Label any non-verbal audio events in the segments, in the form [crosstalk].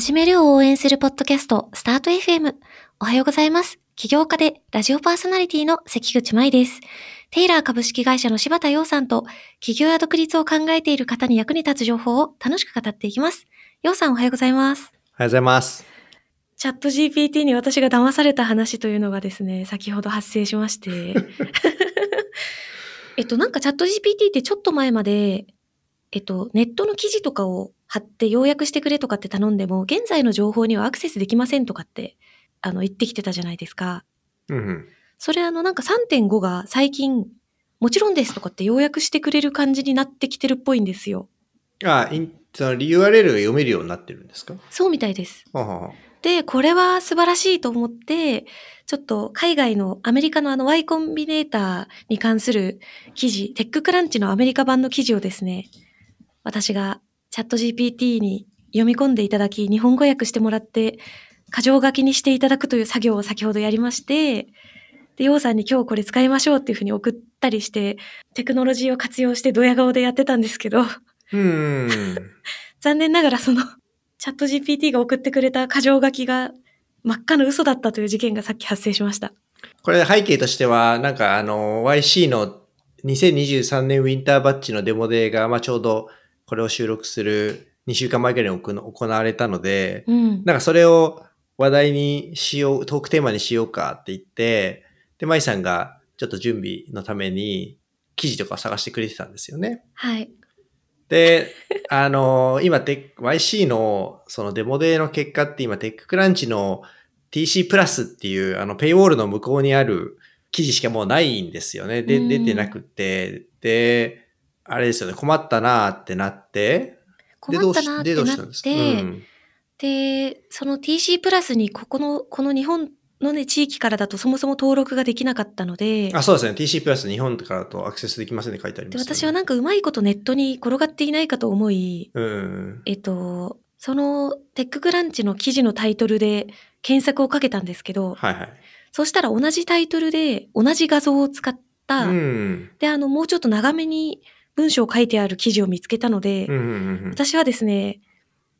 始めるを応援するポッドキャスト、スタート FM。おはようございます。起業家でラジオパーソナリティの関口舞です。テイラー株式会社の柴田洋さんと、起業や独立を考えている方に役に立つ情報を楽しく語っていきます。洋さんおはようございます。おはようございます。チャット GPT に私が騙された話というのがですね、先ほど発生しまして。[laughs] えっと、なんかチャット GPT ってちょっと前まで、えっと、ネットの記事とかを貼って要約してくれとかって頼んでも、現在の情報にはアクセスできませんとかって、あの、言ってきてたじゃないですか。うんうん。それあの、なんか3.5が最近、もちろんですとかって要約してくれる感じになってきてるっぽいんですよ。あ、インその URL が読めるようになってるんですか？そうみたいです。はははで、これは素晴らしいと思って、ちょっと海外のアメリカのあの Y コンビネーターに関する記事、テッククランチのアメリカ版の記事をですね、私がチャット GPT に読み込んでいただき、日本語訳してもらって、箇条書きにしていただくという作業を先ほどやりまして、で、ヨウさんに今日これ使いましょうっていうふうに送ったりして、テクノロジーを活用してドヤ顔でやってたんですけど、うん。[laughs] 残念ながらそのチャット GPT が送ってくれた箇条書きが真っ赤な嘘だったという事件がさっき発生しました。これ背景としては、なんかあの、YC の2023年ウィンターバッジのデモデーが、まあ、ちょうどこれを収録する2週間前ぐらいに行行われたので、うん。なんかそれを話題にしよう、トークテーマにしようかって言って、で、舞さんがちょっと準備のために記事とかを探してくれてたんですよね。はい。で、あの今テック、YC のそのデモデーの結果って今、テッククランチの TC プラスっていうあのペイウォールの向こうにある記事しかもうないんですよね。で、うん出てなくて、で、あれですよね、困ったなーってなって、困ったなってで、どうなっしでどうしたんですか？て、うんで、その TC プラスにここの、この日本のね、地域からだとそもそも登録ができなかったので、あ、そうですね。TC プラス日本からだとアクセスできませんって書いてありでます、ね。私はなんかうまいことネットに転がっていないかと思い、うん。えっと、そのテッククランチの記事のタイトルで検索をかけたんですけど、はいはい。そしたら同じタイトルで同じ画像を使った、うん。で、あの、もうちょっと長めに文章を書いてある記事を見つけたので、うんうんうんうん。私はですね、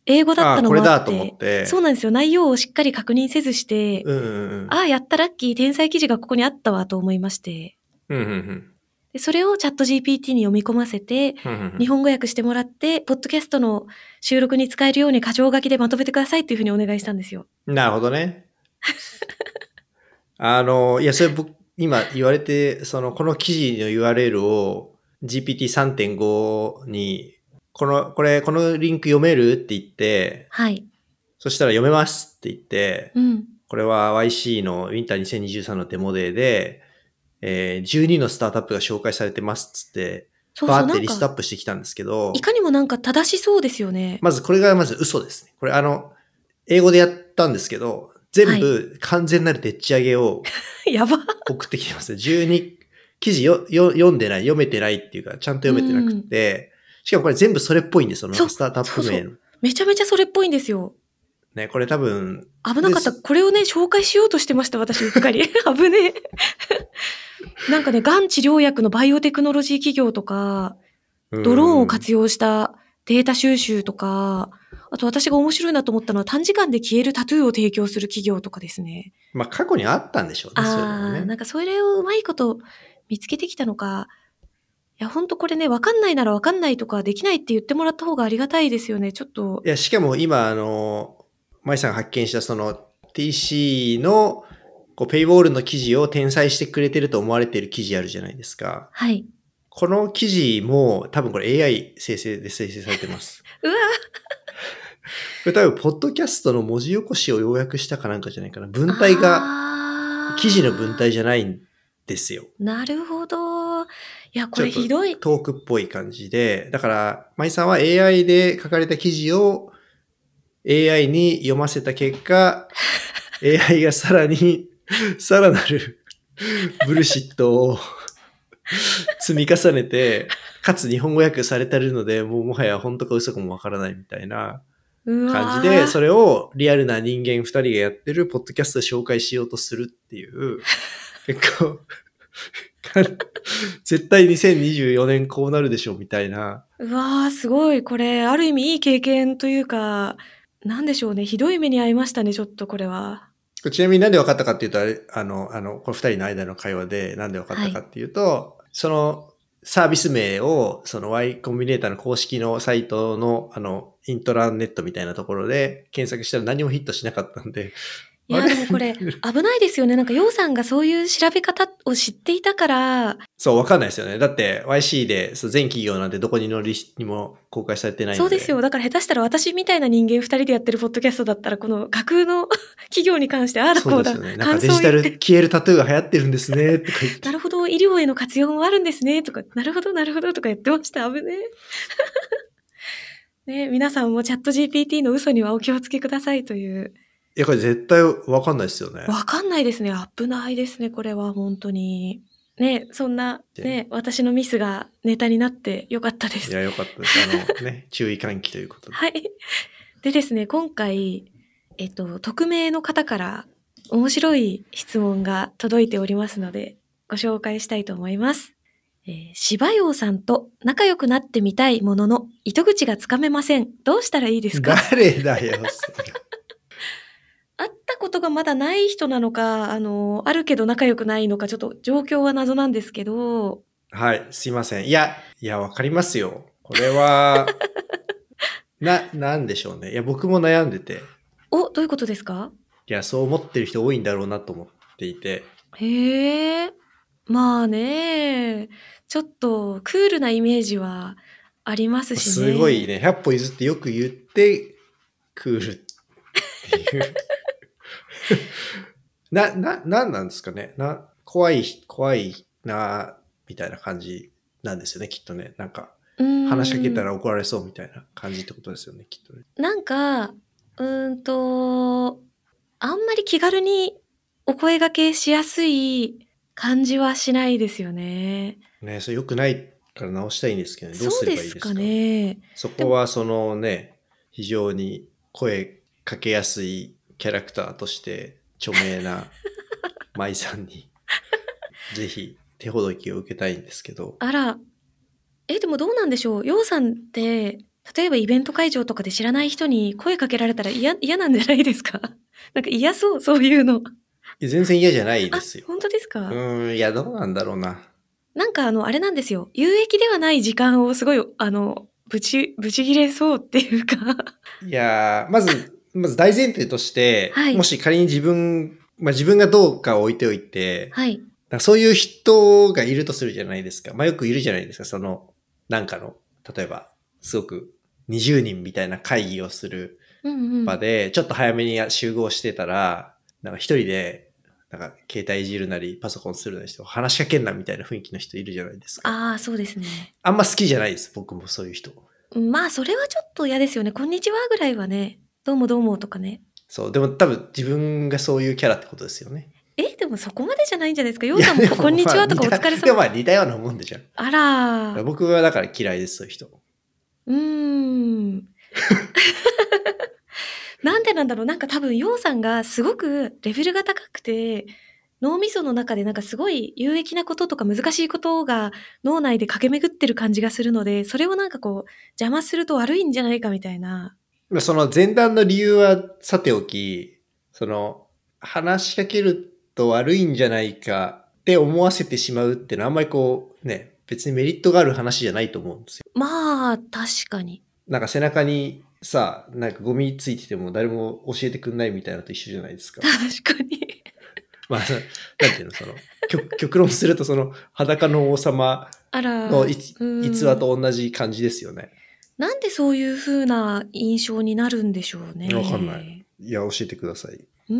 英語だったのもあって。そうなんですよ。内容をしっかり確認せずして、うんうんうん。ああ、やったラッキー、天才記事がここにあったわと思いまして、うんうんうんでそれをチャット GPT に読み込ませて。日本語訳してもらって、ポッドキャストの収録に使えるように箇条書きでまとめてくださいっていうふうにお願いしたんですよ。なるほどね。[laughs] あの、いや、それ僕、今言われて、その、この記事の URL を GPT3.5 に、この、これ、このリンク読めるって言って、はい。そしたら読めますって言って、うん。これは YC のウィンター2023のデモデーで、えー12のスタートアップが紹介されてますっつって、バーってリストアップしてきたんですけどい、かにもなんか正しそうですよね。まずこれがまず嘘ですね。これあの、英語でやったんですけど、全部完全なるでっち上げを [laughs] やば。送ってきてますね。12記事よよ読んでない、読めてないっていうか、ちゃんと読めてなくて、しかもこれ全部それっぽいんですよ、そのスタートアップ名の。めちゃめちゃそれっぽいんですよ。ね、これ多分、危なかった。これをね、紹介しようとしてました、私、うっかり。[laughs] 危ねえ。[laughs] なんかね、がん治療薬のバイオテクノロジー企業とか、ドローンを活用したデータ収集とか、あと私が面白いなと思ったのは短時間で消えるタトゥーを提供する企業とかですね。まあ過去にあったんでしょうね、ああ、がね。なんかそれをうまいこと見つけてきたのか。いや、ほんとこれね、わかんないならわかんないとかできないって言ってもらった方がありがたいですよね。ちょっとい。や、しかも今、あの、舞さんが発見したその TC のこうペイウォールの記事を転載してくれてると思われている記事あるじゃないですか。はい。この記事も多分これ AI 生成で生成されてます。うわこれ多分、ポッドキャストの文字起こしを要約したかなんかじゃないかな。文体が、が記事の文体じゃないんですよ。なるほど。いや、これひどい。トークっぽい感じで。だから、舞さんは AI で書かれた記事を AI に読ませた結果、[laughs] AI がさらに、さらなるブルシットを積み重ねて、かつ日本語訳されてるので、もうもはや本当か嘘かもわからないみたいな感じで、それをリアルな人間二人がやってるポッドキャストで紹介しようとするっていう、[laughs] 結構、か [laughs] 絶対2024年こうなるでしょみたいな。うわーすごい。これ、ある意味いい経験というか、なんでしょうね。ひどい目に遭いましたね、ちょっとこれは。ちなみになんで分かったかっていうと、あれ、あの、あの、この二人の間の会話でなんで分かったかっていうと、そのサービス名を、その Y コンビネーターの公式のサイトの、あの、イントラネットみたいなところで検索したら何もヒットしなかったんで、いや、でもこれ、[laughs] 危ないですよね。なんか、ようさんがそういう調べ方を知っていたから、そう、わかんないですよね。だって YC でそう全企業なんてどこにのリスにも公開されてないんで。そうですよ。だから下手したら私みたいな人間二人でやってるポッドキャストだったら、この架空の企業に関して、ああだこだ、そううですよね。なんか感デジタル消えるタトゥーが流行ってるんですね、とか。[laughs] なるほど、医療への活用もあるんですね、とか、なるほど、なるほど、とか言ってました。危ねえ。[laughs] ね皆さんもチャット GPT の嘘にはお気をつけくださいという。いや、これ絶対わかんないですよね。わかんないですね。危ないですね、これは、本当に。ねそんな、ね私のミスがネタになってよかったです。いや、よかったです。あの [laughs] ね、注意喚起ということで。はい。でですね、今回、えっと、匿名の方から面白い質問が届いておりますので、ご紹介したいと思います。えー、芝陽さんと仲良くなってみたいものの、糸口がつかめません。どうしたらいいですか？誰だよ、ことがまだない人なのか、あの、あるけど仲良くないのか、ちょっと状況は謎なんですけど、はい、すいません。いや、いや、わかりますよ。これは、[laughs] な、なんでしょうね。いや、僕も悩んでて、お、どういうことですか？いや、そう思ってる人多いんだろうなと思っていて、へえ。まあね、ちょっとクールなイメージはありますしね。すごいね、100歩譲ってよく言って、クールっていう。[laughs] [laughs] な、な、なんなんですかね。な、怖い、怖いな、みたいな感じなんですよね、きっとね。なんか、話しかけたら怒られそうみたいな感じってことですよね、きっとね。なんか、うーんと、あんまり気軽にお声掛けしやすい感じはしないですよね。ね、それ良くないから直したいんですけどね。どうすればいいですか？ですかね。そこはそのね、非常に声かけやすいキャラクターとして著名な [laughs] 舞さんに、ぜひ手ほどきを受けたいんですけど、あら、え、でもどうなんでしょう？ようさんって、例えばイベント会場とかで知らない人に声かけられたら嫌、嫌なんじゃないですか？[laughs] なんか嫌そう、そういうの。全然嫌じゃないあですよ、。本当ですか、うーん、いや、どうなんだろうな。なんかあの、あれなんですよ。有益ではない時間をすごい、あの、ぶち、ぶち切れそうっていうか。いやー、まず、まず大前提として、はいもし仮に自分、まあ自分がどうかを置いておいて、はい。そういう人がいるとするじゃないですか。まあよくいるじゃないですか。その、なんかの、例えば、すごく20人みたいな会議をするうんうん。場で、ちょっと早めに集合してたら、なんか一人で、なんか携帯いじるなり、パソコンするなりして、話しかけんなみたいな雰囲気の人いるじゃないですか。ああ、そうですね。あんま好きじゃないです。僕もそういう人。まあ、それはちょっと嫌ですよね。こんにちはぐらいはね。どうもどうもとかね。そう。でも多分自分がそういうキャラってことですよね。え、でもそこまでじゃないんじゃないですか？ようさんもこんにちはとかおまあ疲れ似たでも。あ似たようなもんでじゃん。あらー。僕はだから嫌いです、そういう人。うーん。[laughs] なんでなんだろう？なんか多分、ヨウさんがすごくレベルが高くて、脳みその中でなんかすごい有益なこととか難しいことが脳内で駆け巡ってる感じがするので、それをなんかこう邪魔すると悪いんじゃないかみたいな。まあその前段の理由はさておき、その話しかけると悪いんじゃないかって思わせてしまうってのはあんまりこうね、別にメリットがある話じゃないと思うんですよ。まあ、確かに。なんか背中にさ、なんかゴミついてても誰も教えてくんないみたいなのと一緒じゃないですか。確かに。まあ、なんていうの、その、極極論するとその裸の王様。の逸話と同じ感じですよね。なんでそういう風な印象になるんでしょうね。わかんない。いや、教えてください。うー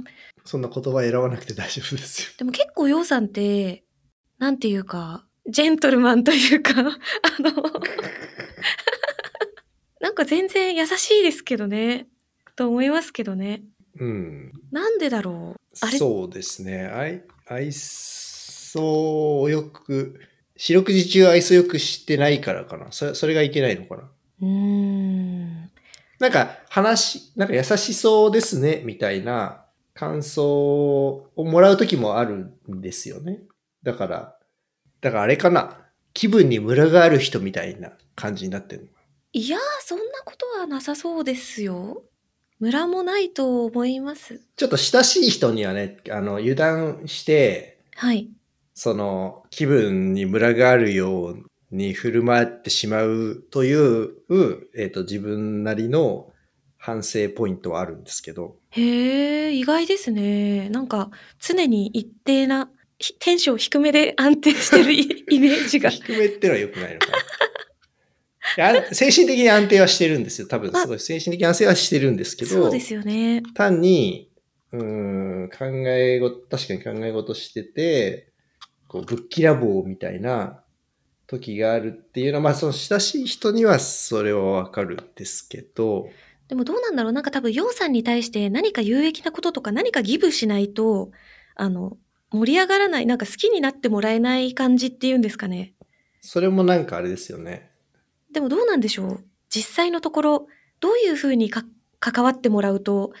ん。そんな言葉選ばなくて大丈夫ですよ。でも結構ヨウさんって、なんていうか、ジェントルマンというか、[laughs] あの、[laughs] なんか全然優しいですけどね。と思いますけどね。うん。なんでだろう？あれ？そうですね。愛、愛想をよく、四六時中愛想よくしてないからかな。それ、それがいけないのかな。うーん。なんか話、なんか優しそうですね、みたいな感想をもらう時もあるんですよね。だから、だからあれかな。気分にムラがある人みたいな感じになってるの。いいやー、そんなことはなさそうですよ。ムラもないと思います。ちょっと親しい人にはね、あの、油断して、はい。その、気分にムラがあるように振る舞ってしまうという、えっ、と、自分なりの反省ポイントはあるんですけど、へえ、意外ですね。なんか、常に一定な、ひテンション低めで安定してるイ [laughs] イメージが。低めってのは良くないのかな。精神的に安定はしてるんですよ。多分、あすごい精神的に安定はしてるんですけど、そうですよね。単に、うーん、考えご、確かに考え事してて、こう、ぶっきらぼうみたいな時があるっていうのは、まあ、その親しい人にはそれはわかるんですけど、でもどうなんだろうなんか多分、ヨウさんに対して何か有益なこととか何かギブしないと、あの、盛り上がらない、なんか好きになってもらえない感じっていうんですかね。それもなんかあれですよね。でもどうなんでしょう実際のところ、どういうふうにか関わってもらうと、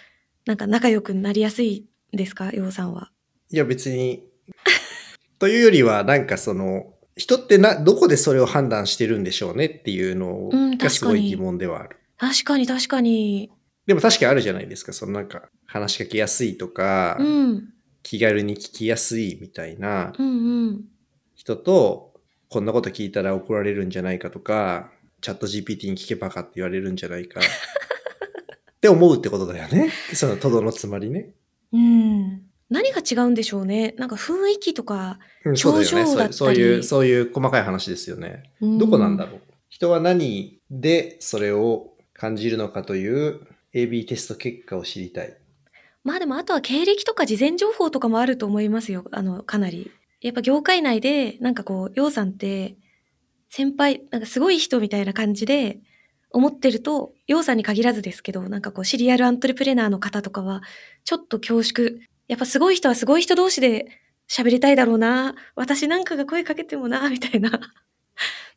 なんか仲良くなりやすいですか？ヨウさんは。いや、別に、というよりは、なんかその、人ってな、どこでそれを判断してるんでしょうねっていうのうんがすごい疑問ではある。確かに確かに。でも確かにあるじゃないですか。そのなんか、話しかけやすいとか、うん。気軽に聞きやすいみたいなうんうん。人と、こんなこと聞いたら怒られるんじゃないかとか、チャット GPT に聞けばかって言われるんじゃないか。って思うってことだよね。その、とどのつまりね。うん。何が違うんでしょうねなんか雰囲気とか、表情だったりそうそういう、そういう細かい話ですよね。うんどこなんだろう。人は何でそれを感じるのかという AB テスト結果を知りたい。まあでもあとは経歴とか事前情報とかもあると思いますよ。あの、かなり。やっぱ業界内で、なんかこう、ヨウさんって、先輩、なんかすごい人みたいな感じで思ってると、ヨウさんに限らずですけど、なんかこう、シリアルアントレプレナーの方とかは、ちょっと恐縮。やっぱすごい人はすごい人同士で喋りたいだろうな。私なんかが声かけてもな、みたいな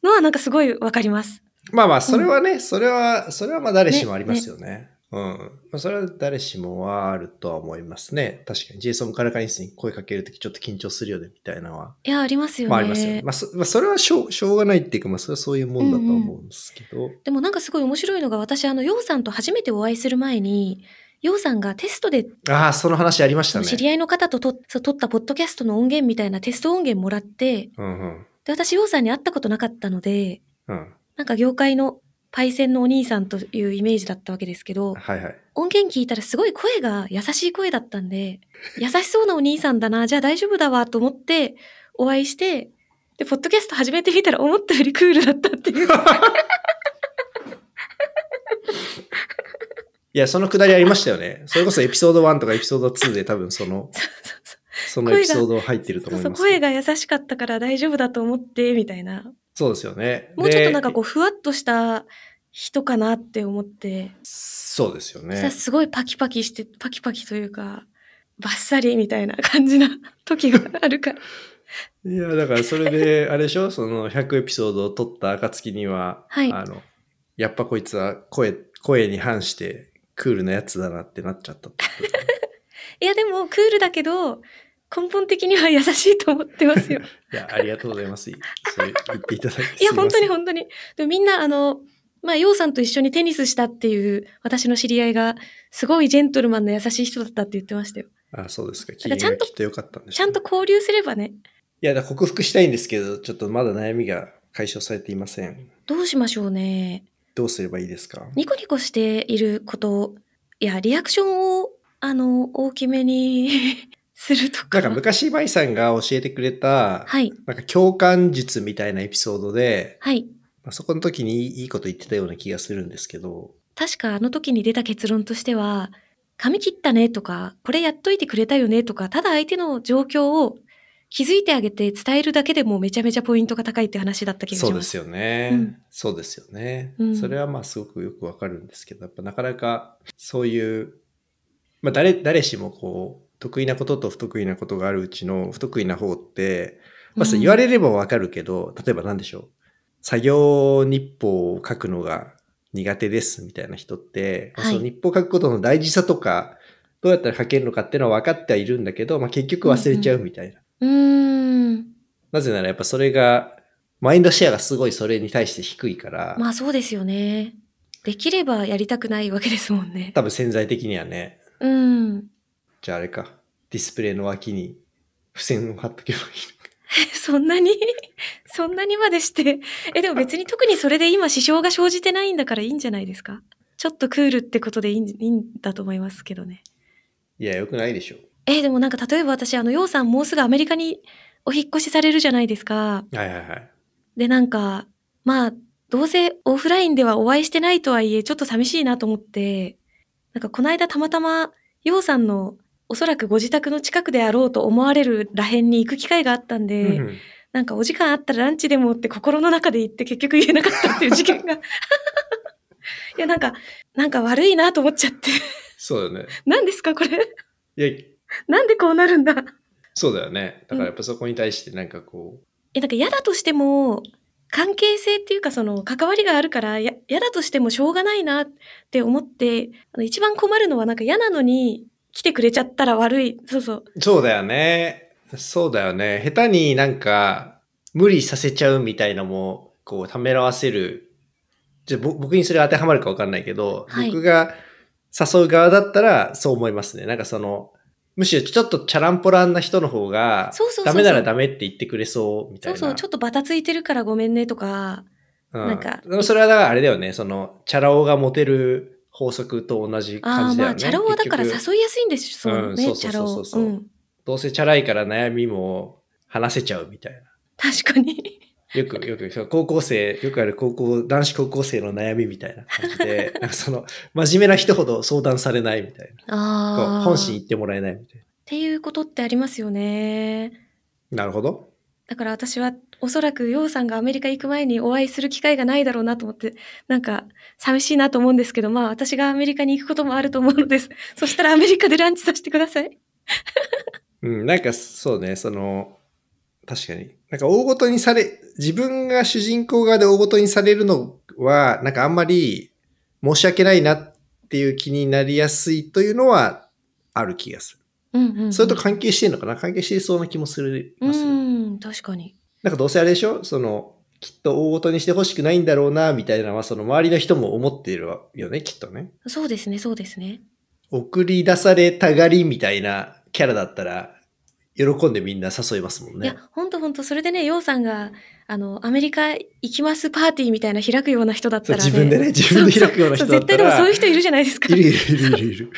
のはなんかすごいわかります。まあまあ、それはね、それは、それはまあ誰しもありますよね。うん。まあ、それは誰しもはあるとは思いますね。確かに、ジェイソン・カラカニスに声かけるときちょっと緊張するよね、みたいなのは。いや、ありますよね。まあありますよね。まあ、そまあ、それはしょうしょうがないっていうか、まあ、それはそういうもんだとは思うんですけど。でもなんかすごい面白いのが私あのヨウさんと初めてお会いする前にヨウさんがテストでああ、その話ありましたね。知り合いの方とと撮ったポッドキャストの音源みたいなテスト音源もらってうんうん。で私ヨウさんに会ったことなかったのでうん。なんか業界のパイセンのお兄さんというイメージだったわけですけどはいはい。音源聞いたらすごい声が優しい声だったんで優しそうなお兄さんだなじゃあ大丈夫だわと思ってお会いしてでポッドキャスト始めてみたら思ったよりクールだったっていう [laughs] いや、そのくだりありましたよね。[laughs] それこそエピソード1とかエピソード2で多分その、そのエピソード入ってると思います。声が優しかったから大丈夫だと思ってみたいなそうですよね。もうちょっとなんかでこうふわっとした人かなって思って、そうですよね。すごいパキパキしてパキパキというかバッサリみたいな感じな時があるから [laughs] いや、だからそれで、あれでしょ？その100エピソードを撮った暁には、はいあの、やっぱこいつは声、声に反してクールなやつだなってなっちゃった [laughs] いやでもクールだけど根本的には優しいと思ってますよ [laughs] いや、ありがとうございます。そう言っていただいて。いや本当に本当にでもみんなあのまあ、ヨウさんと一緒にテニスしたっていう私の知り合いが、すごいジェントルマンの優しい人だったって言ってましたよ。あ、そうですか。機らちゃんと嫌がきっと良かったんでしょうねちゃんと交流すればね、いや、克服したいんですけど、ちょっとまだ悩みが解消されていません。どうしましょうね。どうすればいいですか？ニコニコしていること、いや、リアクションを、あの、大きめに [laughs] するとか。なんか昔、バイさんが教えてくれた、はい、なんか共感術みたいなエピソードで、はい。まあ、そこの時にいいこと言ってたような気がするんですけど、確かあの時に出た結論としては、髪切ったねとか、これやっといてくれたよねとか、ただ相手の状況を気づいてあげて伝えるだけでもめちゃめちゃポイントが高いって話だった気がします。そうですよね。うんそうですよね、うんそれはまあすごくよくわかるんですけど、やっぱなかなかそういう、まあ誰、誰しもこう、得意なことと不得意なことがあるうちの不得意な方って、まあ、言われればわかるけど、例えば何でしょう。作業日報を書くのが苦手ですみたいな人って、はいその日報を書くことの大事さとか、どうやったら書けるのかっていうのは分かってはいるんだけど、まあ、結局忘れちゃうみたいな。うーん。なぜならやっぱそれがマインドシェアがすごいそれに対して低いから、まあそうですよね。できればやりたくないわけですもんね。多分潜在的にはね、うん。じゃああれか、ディスプレイの脇に付箋を貼っとけばいい [laughs] そんなに？[laughs] そんなにまでして。え、でも別に特にそれで今支障が生じてないんだからいいんじゃないですか？ちょっとクールってことでいいんいいんだと思いますけどね。いや、よくないでしょ。え、でもなんか例えば私、あの、ヨウさんもうすぐアメリカにお引っ越しされるじゃないですか。はいはいはい。で、なんか、まあ、どうせオフラインではお会いしてないとはいえ、ちょっと寂しいなと思って、なんかこの間たまたま、ヨウさんのおそらくご自宅の近くであろうと思われるらへんに行く機会があったんで、うんうんなんかお時間あったらランチでもって心の中で言って結局言えなかったっていう事件が。[laughs] いや、なんか、なんか悪いなと思っちゃって。そうだよね。[laughs] 何ですかこれ？いや、[laughs] なんでこうなるんだ？そうだよね。だからやっぱそこに対してなんかこう、え、なんか嫌だとしても、関係性っていうかその関わりがあるからや嫌だとしてもしょうがないなって思って、あの一番困るのはなんか嫌なのに来てくれちゃったら悪い。そうそう。そうだよね。そうだよね。下手になんか無理させちゃうみたいのも、こう、ためらわせる。じゃ僕にそれ当てはまるかわかんないけど、はい僕が誘う側だったらそう思いますね。なんかその、むしろちょっとチャランポランな人の方が、そうそうそうダメならダメって言ってくれそうみたいな。そうそう、ちょっとバタついてるからごめんねとか、うんなんかでもそれはだからあれだよね。その、チャラ男がモテる法則と同じ感じだよね。まあ、チャラ男はだから誘いやすいんですよ、そのね、うんそうチャラ男。そうそうそううん。どうせチャラいから悩みも話せちゃうみたいな。確かに。よく、よく、高校生、よくある高校、男子高校生の悩みみたいな感じで、[laughs] その、真面目な人ほど相談されないみたいな。こああ。う本心言ってもらえないみたいっていうことってありますよね。な。なるほど。だから私はおそらくヨウさんがアメリカ行く前にお会いする機会がないだろうなと思って、なんか寂しいなと思うんですけど、まあ私がアメリカに行くこともあると思うのです。そしたらアメリカでランチさせてください。うん、なんかそうね、その、確かに。なんか大ごとにされ、自分が主人公側で大ごとにされるのは、なんかあんまり申し訳ないなっていう気になりやすいというのはある気がする。うんうん、うん。それと関係してるのかな？関係してそうな気もする。うん、確かに。なんかどうせあれでしょ？その、きっと大ごとにしてほしくないんだろうな、みたいなのは、その周りの人も思っているよね、きっとね。そうですね、そうですね。送り出されたがりみたいなキャラだったら、喜んでみんな誘いますもんねいや。、ほんとほんと、それでね、ヨウさんが、あの、アメリカ行きますパーティーみたいな開くような人だったら、ね。自分でね自分で開くような人だったら絶対でもそういう人いるじゃないですか。いるいるいるいるいる。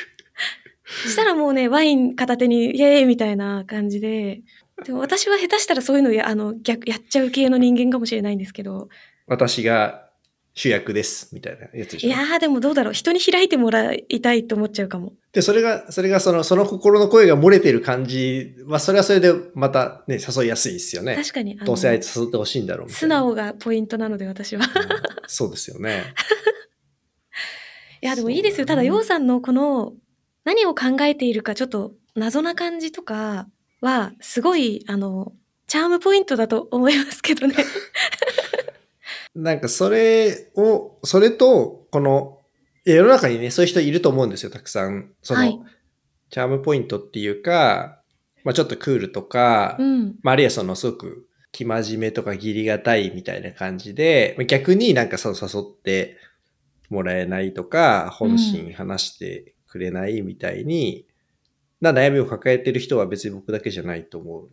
したらもうね、ワイン片手に、イエーイみたいな感じで、でも私は下手したらそういうのや、あの、逆、やっちゃう系の人間かもしれないんですけど、私が主役です、みたいなやつでしょ？いやーでもどうだろう、人に開いてもらいたいと思っちゃうかも。で、それが、それがその、その心の声が漏れてる感じは、それはそれでまたね、誘いやすいですよね。確かに、どうせあいつ誘ってほしいんだろう。素直がポイントなので私は。うんそうですよね。[laughs] いや、でもいいですよ。ただ、ヨウさんのこの、何を考えているか、ちょっと謎な感じとかは、すごい、あの、チャームポイントだと思いますけどね。[laughs] なんかそれを、それと、この、世の中にね、そういう人いると思うんですよ、たくさん。その、はいチャームポイントっていうか、まあちょっとクールとか、うん。まああるいはそのすごく、生真面目とか義理がたいみたいな感じで、まあ逆になんかその誘ってもらえないとか、本心話してくれないみたいに、な悩みを抱えてる人は別に僕だけじゃないと思う。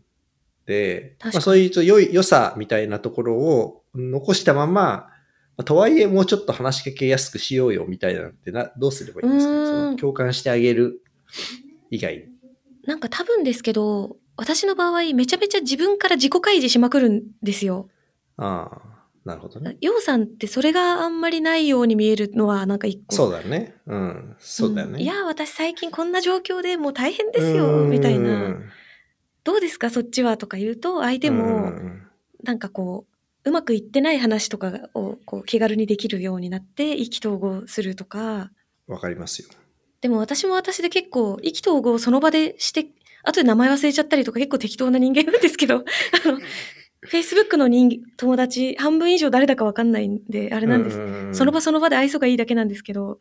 で、まあそういう良い良さみたいなところを残したまま、まあとはいえもうちょっと話しかけやすくしようよみたいなのってな、どうすればいいんですか？共感してあげる以外に。なんか多分ですけど、私の場合、めちゃめちゃ自分から自己開示しまくるんですよ。ああ、なるほどね。ヨウさんってそれがあんまりないように見えるのはなんか一個。そうだね。うん。そうだよね。んいや、私最近こんな状況でもう大変ですよ、みたいうな。んどうですか、そっちは？とか言うと、相手も、うんなんかこう、うまくいってない話とかをこう気軽にできるようになって意気投合するとか、わかりますよ。でも私も私で結構意気投合をその場でして、後で名前忘れちゃったりとか結構適当な人間なんですけど、[laughs] あの、Facebook の人友達半分以上誰だかわかんないんで、あれなんです。すその場その場で愛想がいいだけなんですけど、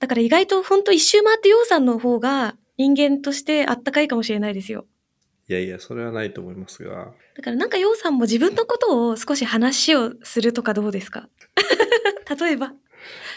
だから意外と本当一周回ってヨウさんの方が人間としてあったかいかもしれないですよ。いやいや、それはないと思いますが。だからなんかようさんも自分のことを少し話をするとかどうですか？[laughs] 例えば。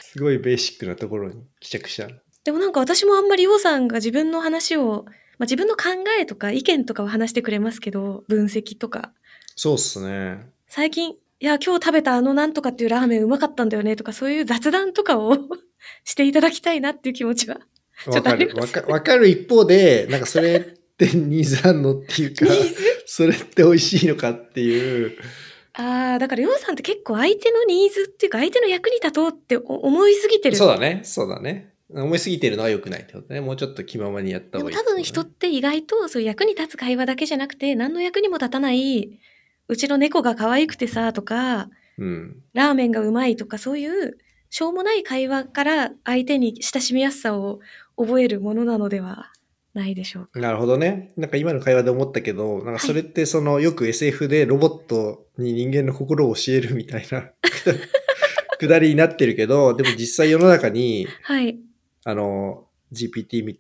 すごいベーシックなところに帰着した。でもなんか私もあんまりようさんが自分の話を、まあ、自分の考えとか意見とかを話してくれますけど、分析とか。そうっすね。最近、いや、今日食べたあのなんとかっていうラーメンうまかったんだよねとか、そういう雑談とかを [laughs] していただきたいなっていう気持ちは。わかる。わかる一方で、なんかそれってニーズあんのっていうかそれって美味しいのかっていう。ああ、だからようさんって結構相手のニーズっていうか相手の役に立とうって思いすぎてる。そうだね。そうだね。思いすぎてるのは良くないってことね。もうちょっと気ままにやった方がいい、多分人って意外とそういう役に立つ会話だけじゃなくて何の役にも立たないうちの猫が可愛くてさとかうん。ラーメンがうまいとかそういうしょうもない会話から相手に親しみやすさを覚えるものなのではないでしょうか。なるほどね。なんか今の会話で思ったけど、なんかそれってその、よく SF でロボットに人間の心を教えるみたいな [laughs] くだりになってるけど、でも実際世の中に、はい。あの、GPT み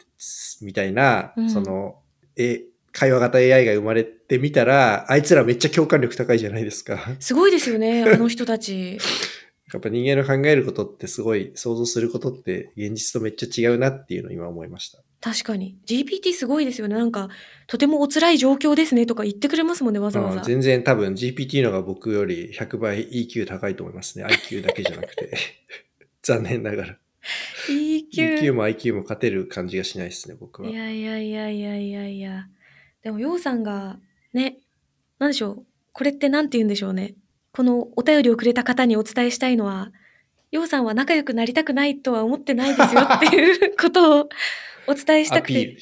みたいな、うんその、え、会話型 AI が生まれてみたら、あいつらめっちゃ共感力高いじゃないですか。すごいですよね、あの人たち。[laughs] やっぱ人間の考えることってすごい、想像することって現実とめっちゃ違うなっていうのを今思いました。確かに。GPT すごいですよね。なんか、とてもお辛い状況ですねとか言ってくれますもんね、わざわざ。うん全然多分 GPT のが僕より100倍 EQ 高いと思いますね。IQ だけじゃなくて。[laughs] 残念ながら。EQ。EQ も IQ も勝てる感じがしないですね、僕は。いやいやいやいやいやいや。でも、ようさんが、ね、なんでしょう。これってなんて言うんでしょうね。このお便りをくれた方にお伝えしたいのは、ようさんは仲良くなりたくないとは思ってないですよっていうことをお伝えしたアくて。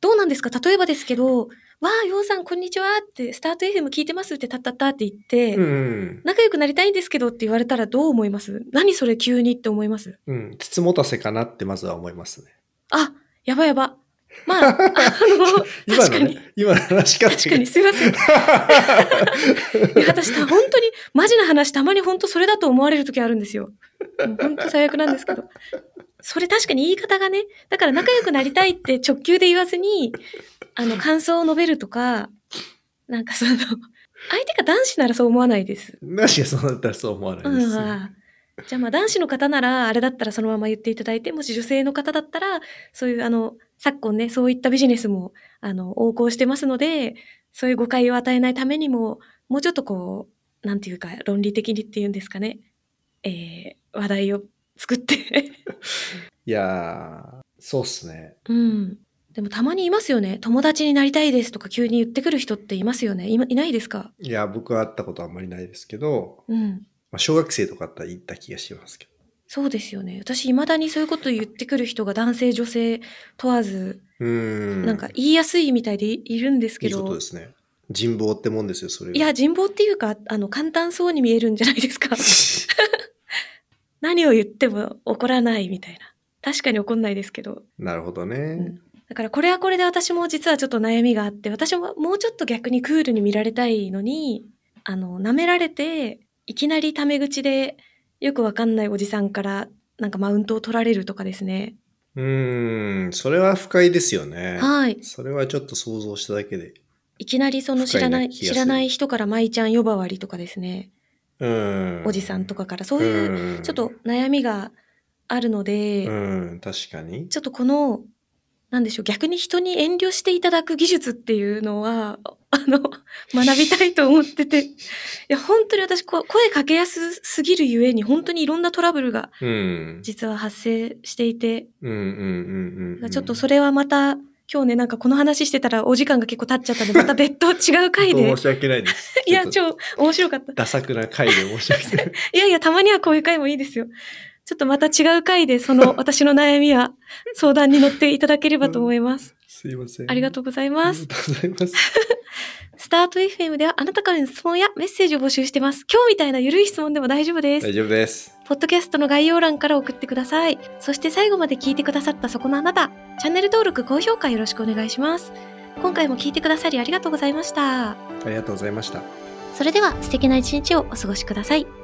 どうなんですか？例えばですけど、わあ、ようさんこんにちはって、スタート FM 聞いてますってたったったって言って、うん仲良くなりたいんですけどって言われたらどう思います？何それ急にって思います？うん。うん。つつもたせかなってまずは思いますね。あ、やばやば。まあ、[laughs] あの、今確かにのね、今の話し方が確かにすいません。[laughs] いや、私、た本当に、マジな話、たまに本当それだと思われる時あるんですよ。本当最悪なんですけど。それ確かに言い方がね、だから仲良くなりたいって直球で言わずに、あの、[laughs] 感想を述べるとか、なんかその、相手が男子ならそう思わないです。なしがそうなったらそう思わないうん、です。ああじゃあまあ男子の方ならあれだったらそのまま言っていただいてもし女性の方だったらそういうあの昨今ねそういったビジネスもあの横行してますのでそういう誤解を与えないためにももうちょっとこうなんていうか論理的にっていうんですかね、えー話題を作っていやー、そうっすね。うんでもたまにいますよね友達になりたいですとか急に言ってくる人っていますよねいまいないですか？いや、僕は会ったことあんまりないですけど、うんまあ、小学生とかだったら行った気がしますけど。そうですよね私いまだにそういうこと言ってくる人が男性女性問わずうーん。なんか言いやすいみたいでいいるんですけいいど、ことですね。人望ってもんですよ、それは。いや、人望っていうか、あの、簡単そうに見えるんじゃないですか？[laughs] 何を言っても怒らないみたいな。確かに怒んないですけど。なるほどね。んだからこれはこれで私も実はちょっと悩みがあって、私ももうちょっと逆にクールに見られたいのに、あの、舐められて、いきなりタメ口でよくわかんないおじさんからなんかマウントを取られるとかですね。うーん、それは不快ですよね。はい。それはちょっと想像しただけで。いきなりその知らない、知らない人から舞ちゃん呼ばわりとかですね。おじさんとかからそういううんちょっと悩みがあるので、うん、確かに。ちょっとこのなんでしょう逆に人に遠慮していただく技術っていうのは [laughs] あの学びたいと思ってていや本当に私こ声かけやすすぎるゆえに本当にいろんなトラブルがうん。実は発生していて。ちょっとそれはまた今日ねなんかこの話してたらお時間が結構経っちゃったので [laughs] また別途違う回で申し訳ないです。[laughs] いや超面白かったダサくな回で申し訳ない。[laughs] いやいや、たまにはこういう回もいいですよ。ちょっとまた違う回で、その私の悩みは相談に乗っていただければと思います。すいません。ありがとうございます。ありがとうございます。[laughs] スタート FM ではあなたからの質問やメッセージを募集してます。今日みたいなゆるい質問でも大丈夫です。大丈夫です。ポッドキャストの概要欄から送ってください。そして最後まで聞いてくださったそこのあなた、チャンネル登録、高評価よろしくお願いします。今回も聞いてくださりありがとうございました。ありがとうございました。それでは素敵な一日をお過ごしください。